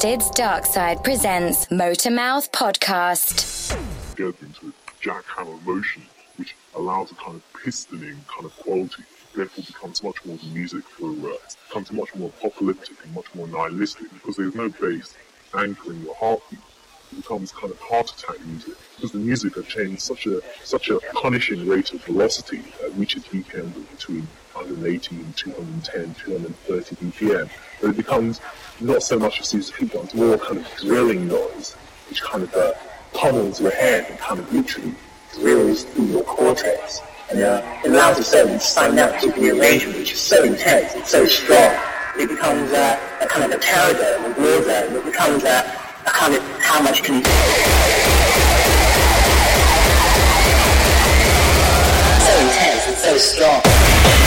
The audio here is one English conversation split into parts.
Twisted's Dark Side presents Motormouth Podcast. Get into jackhammer motion, which allows a kind of pistoning kind of quality. Therefore, becomes much more music for uh, becomes much more apocalyptic and much more nihilistic because there's no bass anchoring your heartbeat. It becomes kind of attack music because the music changed such a such a punishing rate of velocity that reaches BPM between 180 and 210, 230 BPM. But it becomes not so much a series of it's more kind of drilling noise, which kind of uh, pummels your head and kind of literally drills through your cortex. And uh, it allows a certain synaptic rearrangement which is so intense, so strong. It becomes uh, a kind of a terror zone, a war zone. It becomes uh, a kind of how much can you? So intense, it's so strong.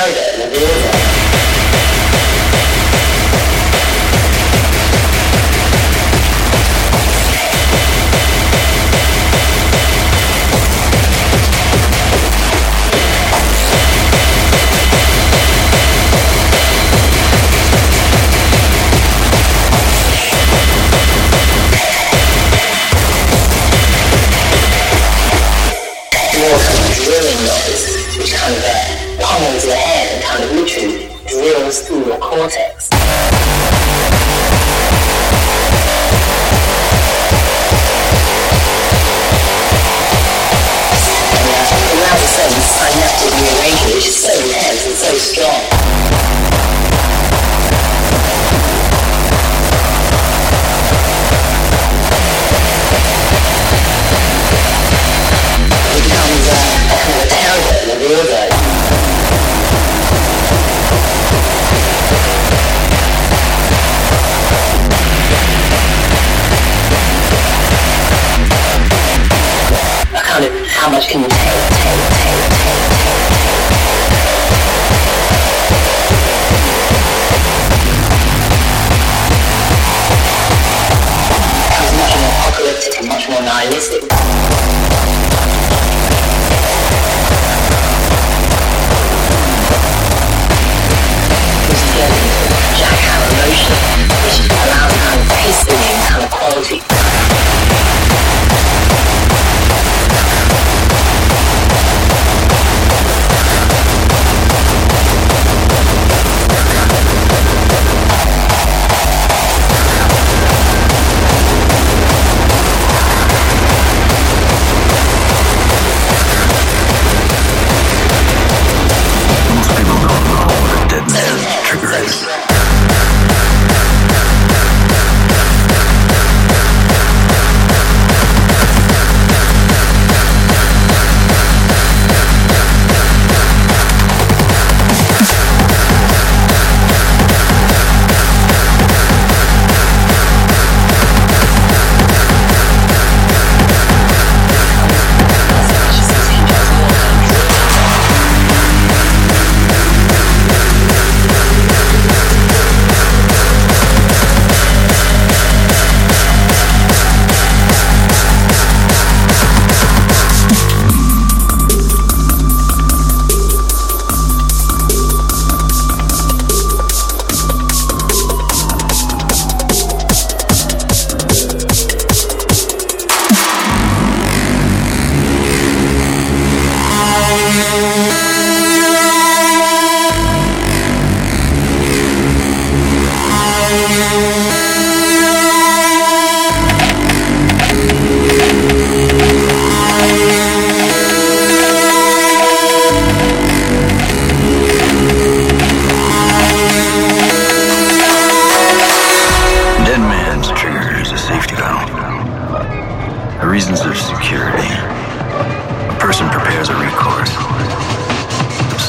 Kind A kind of how much can you take, much more nihilistic.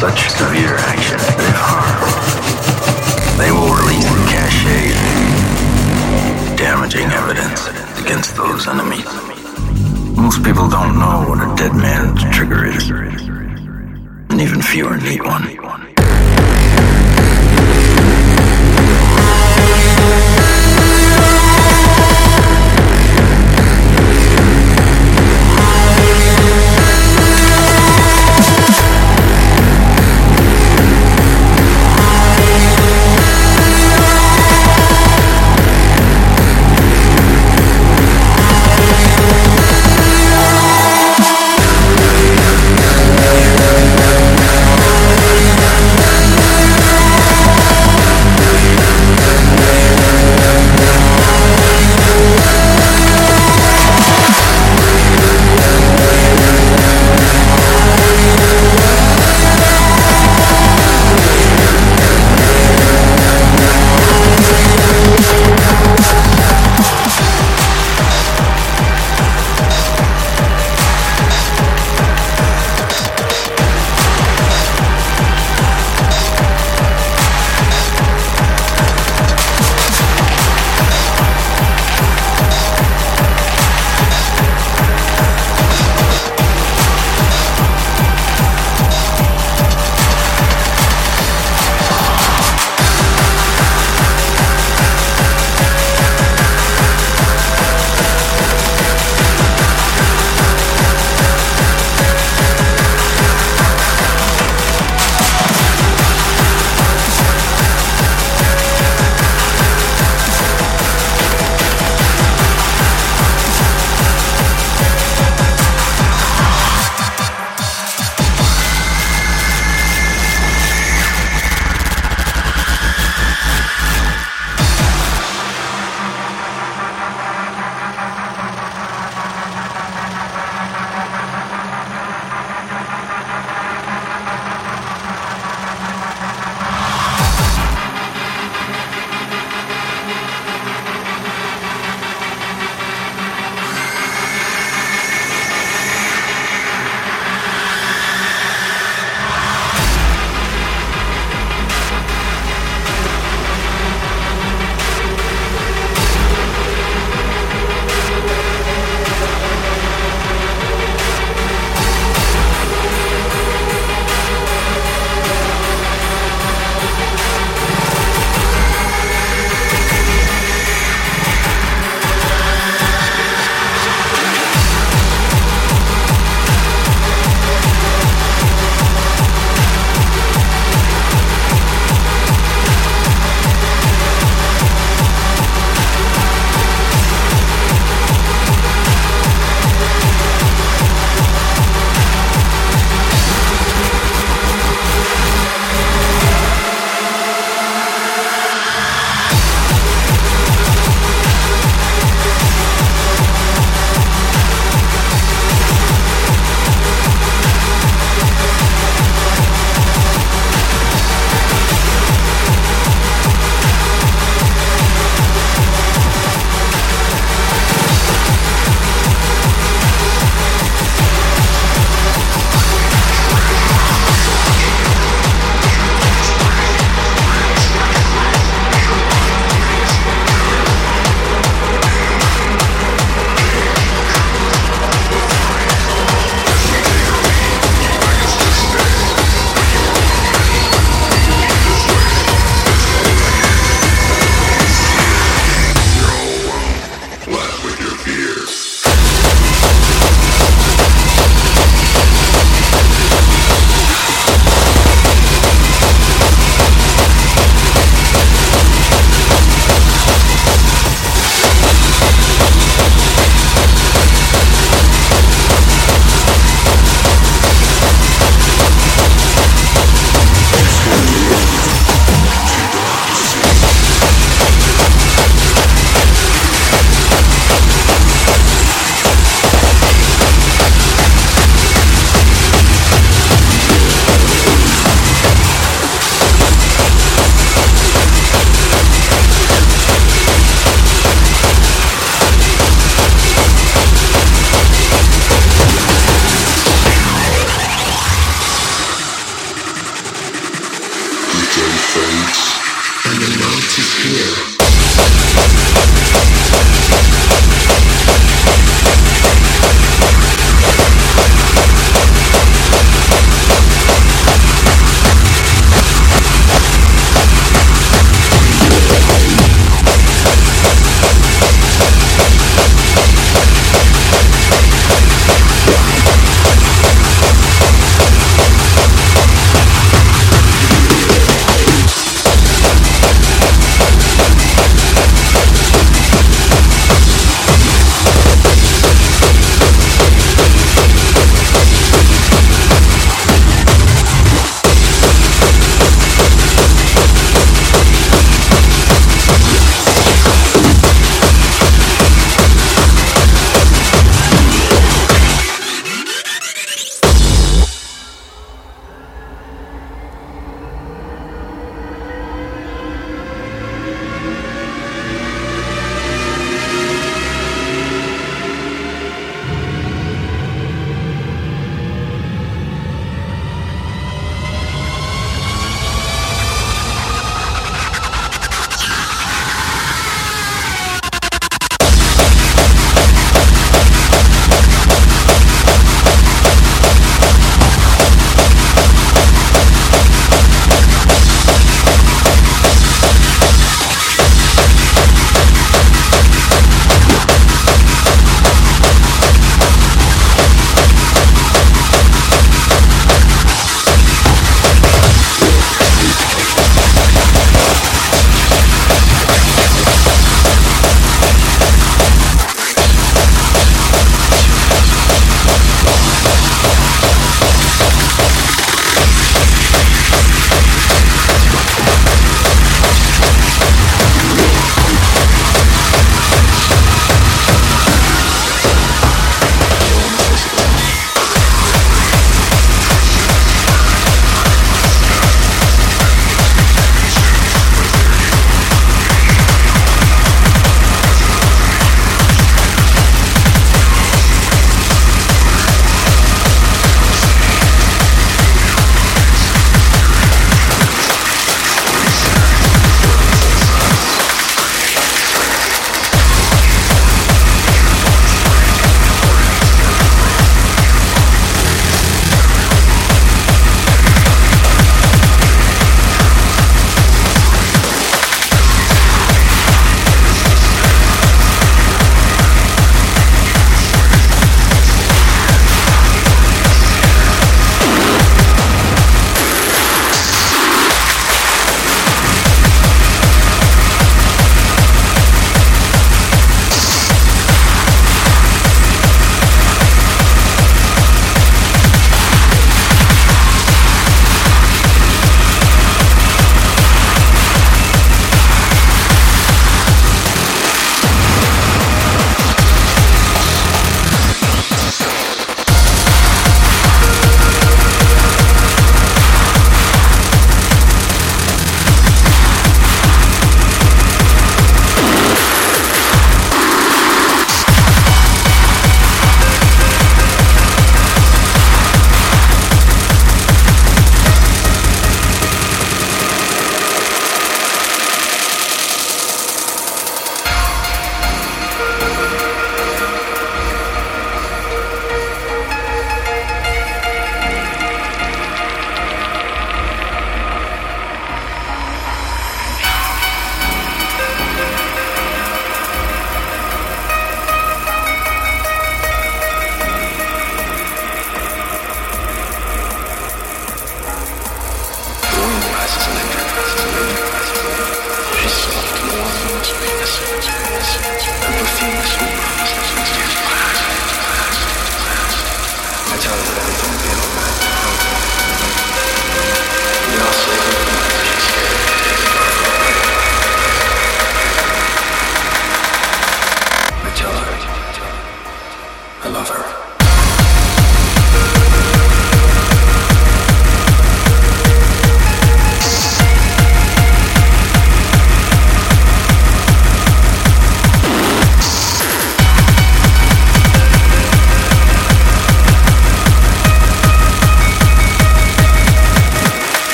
Such severe action, if harmed, they will release cache damaging evidence against those enemies. Most people don't know what a dead man's trigger is, and even fewer need one.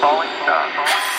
You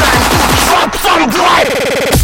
time to drop some drive.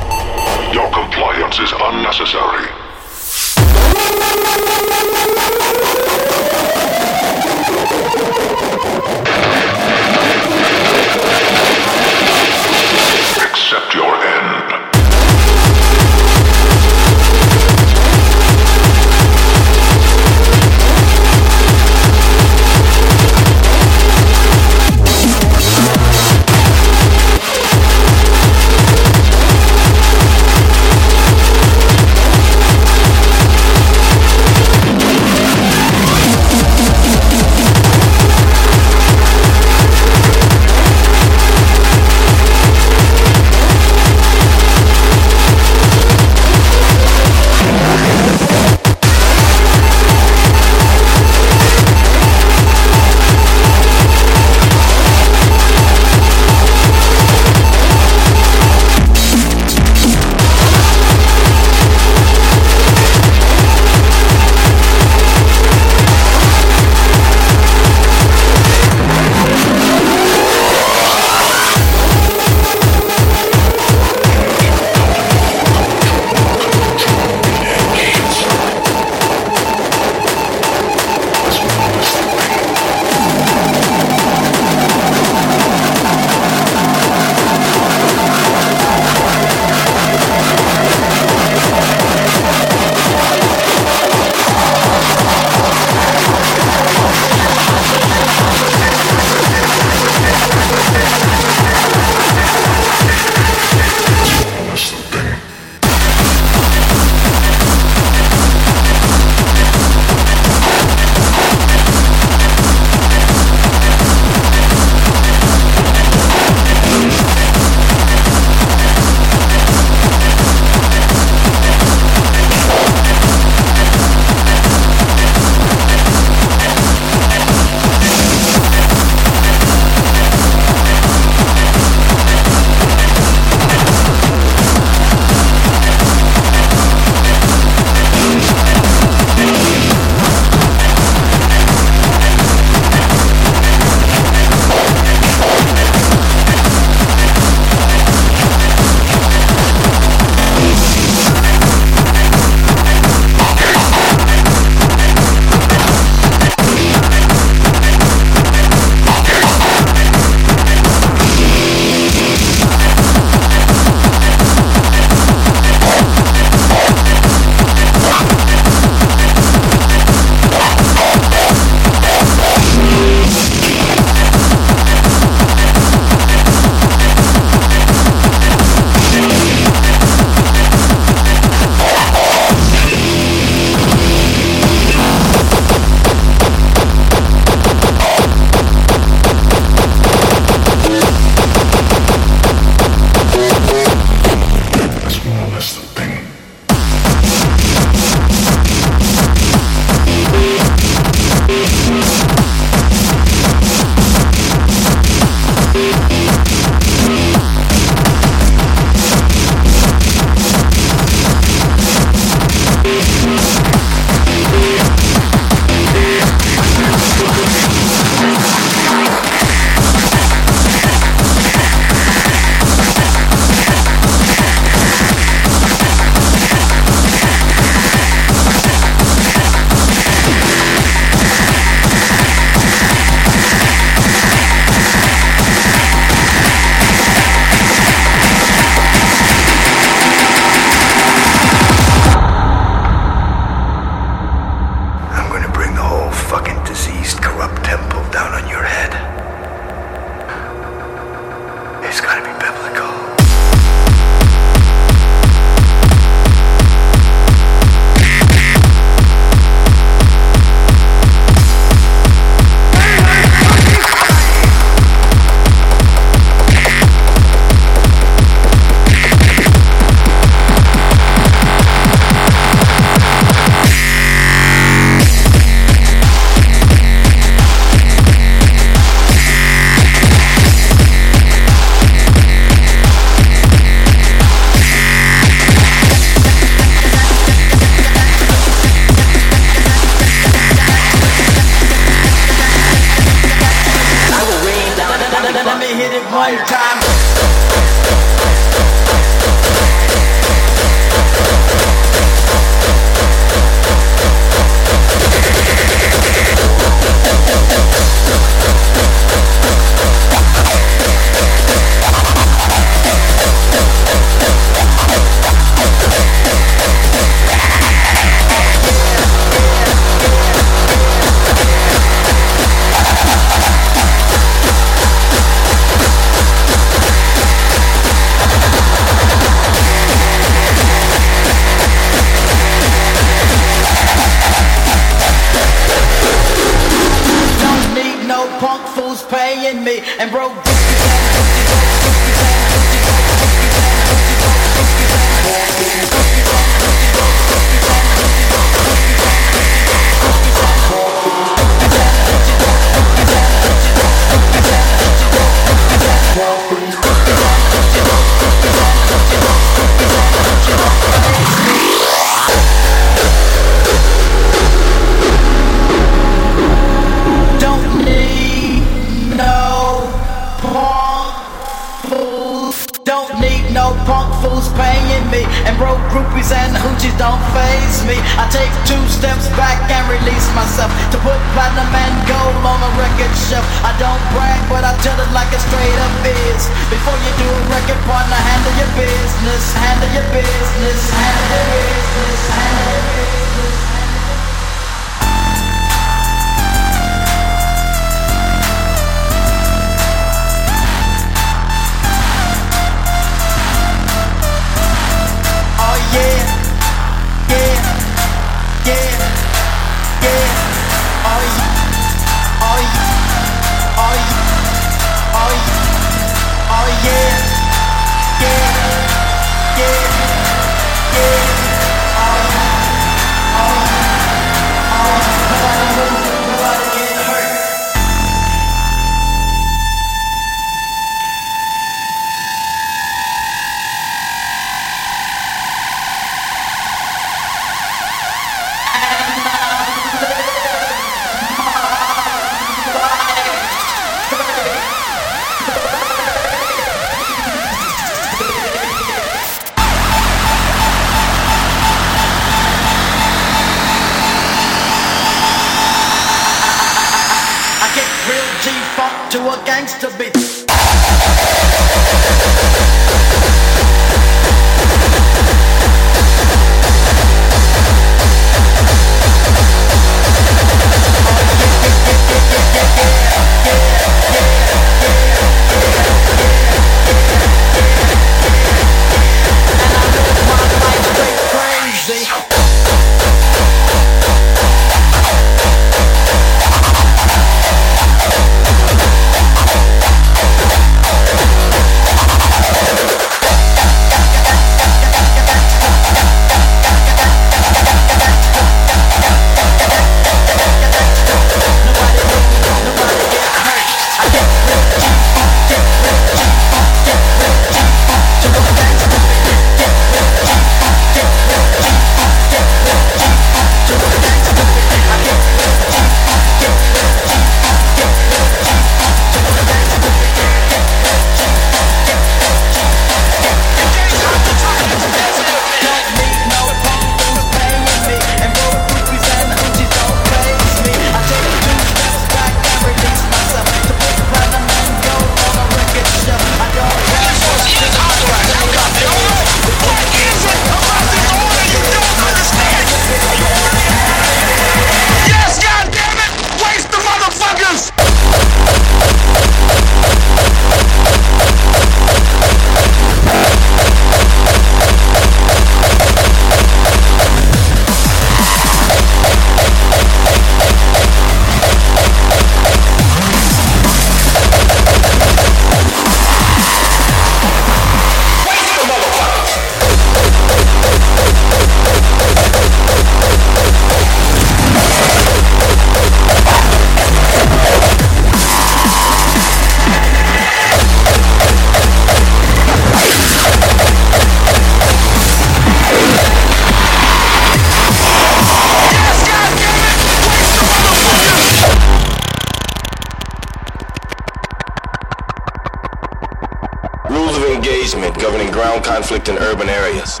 Conflict in urban areas.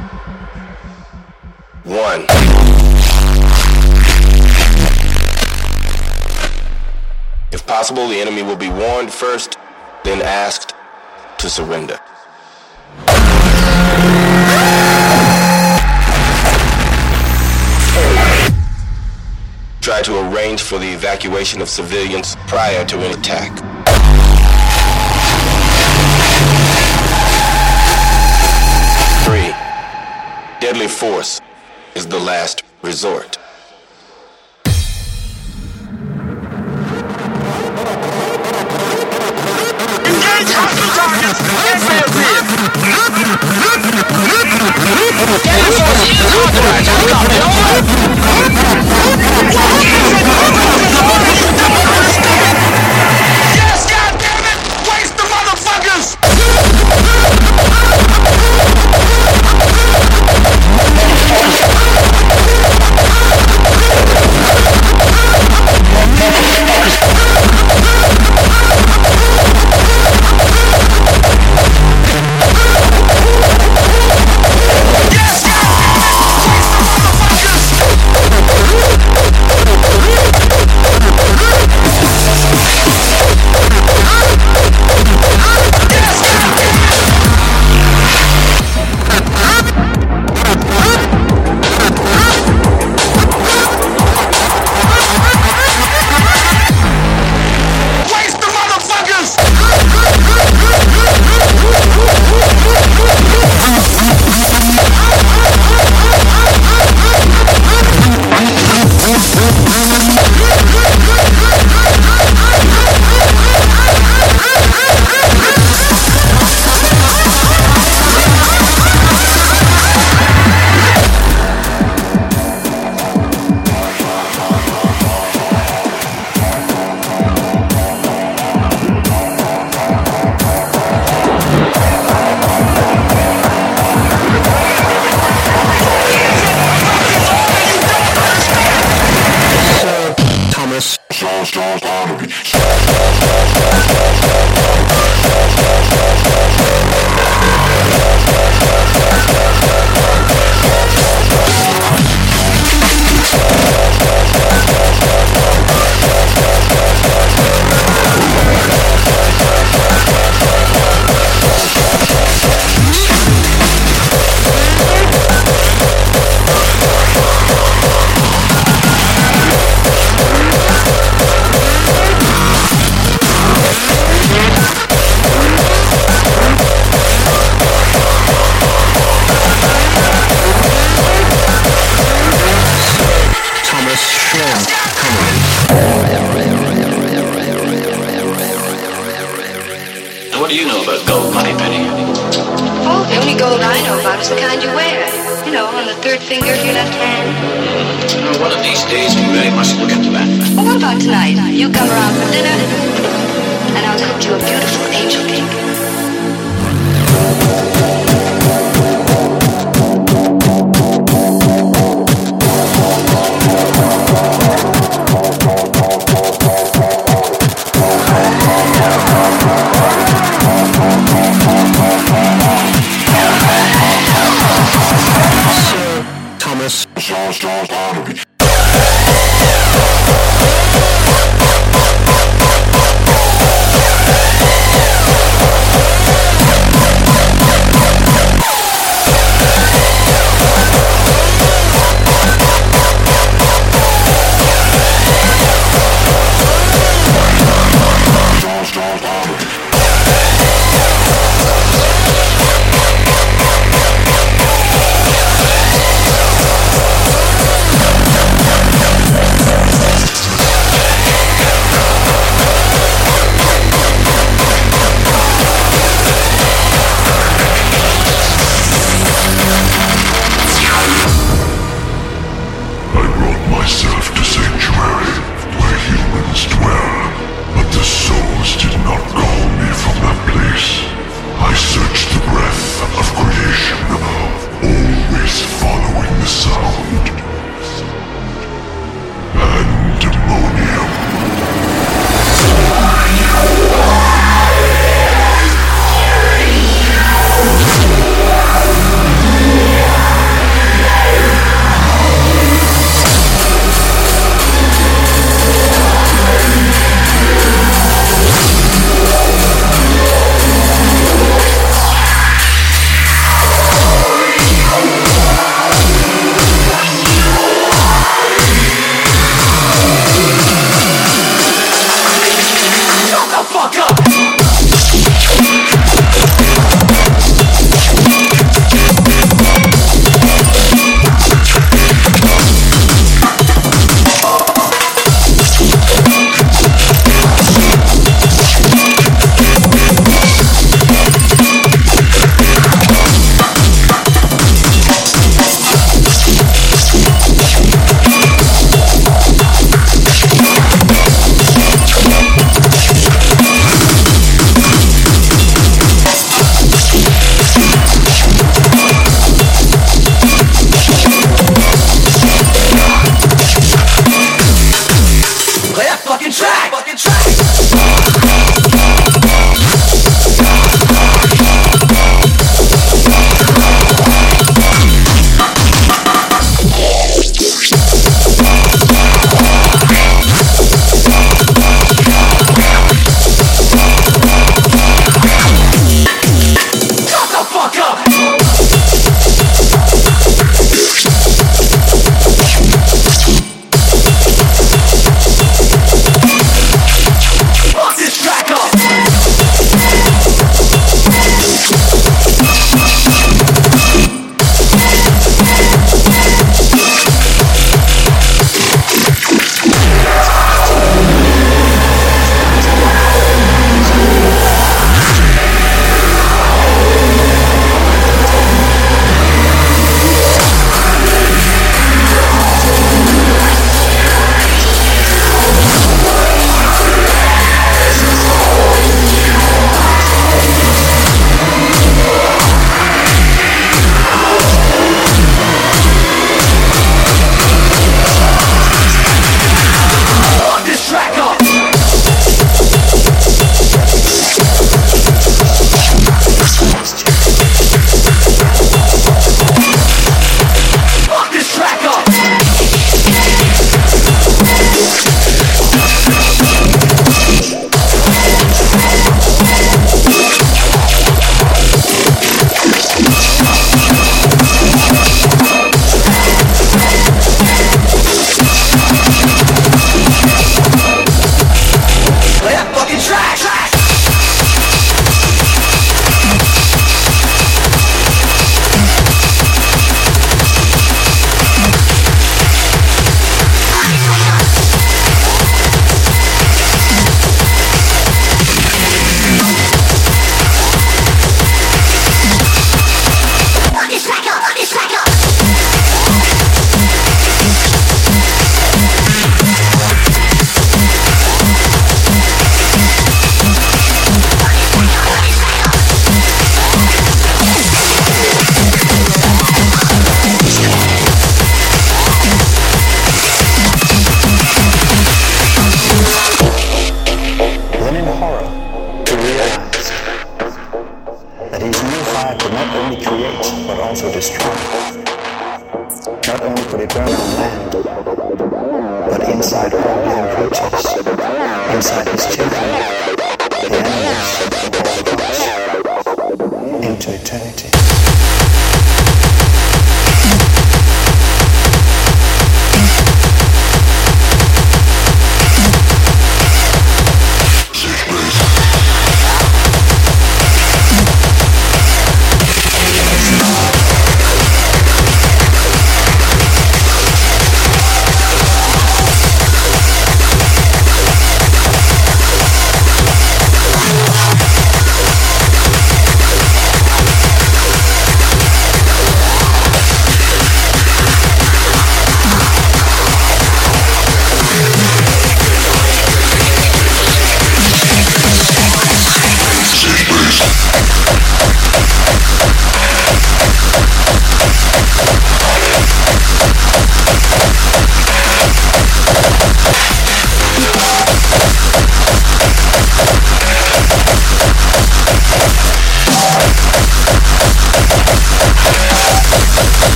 One. If possible, the enemy will be warned first, then asked to surrender. Try to arrange for the evacuation of civilians prior to an attack. deadly force is the last resort. Engage hostile targets Yeah. Jones, Jones, Jones, Jones, Jones,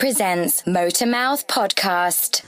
presents Motor Mouth Podcast.